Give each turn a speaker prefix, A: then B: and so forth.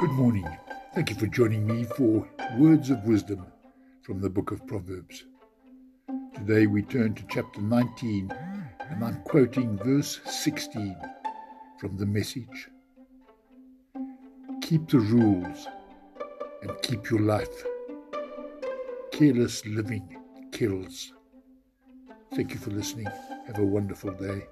A: Good morning. Thank you for joining me for Words of Wisdom from the book of Proverbs. Today we turn to chapter 19 and I'm quoting verse 16 from the message. Keep the rules and keep your life. Careless living kills. Thank you for listening. Have a wonderful day.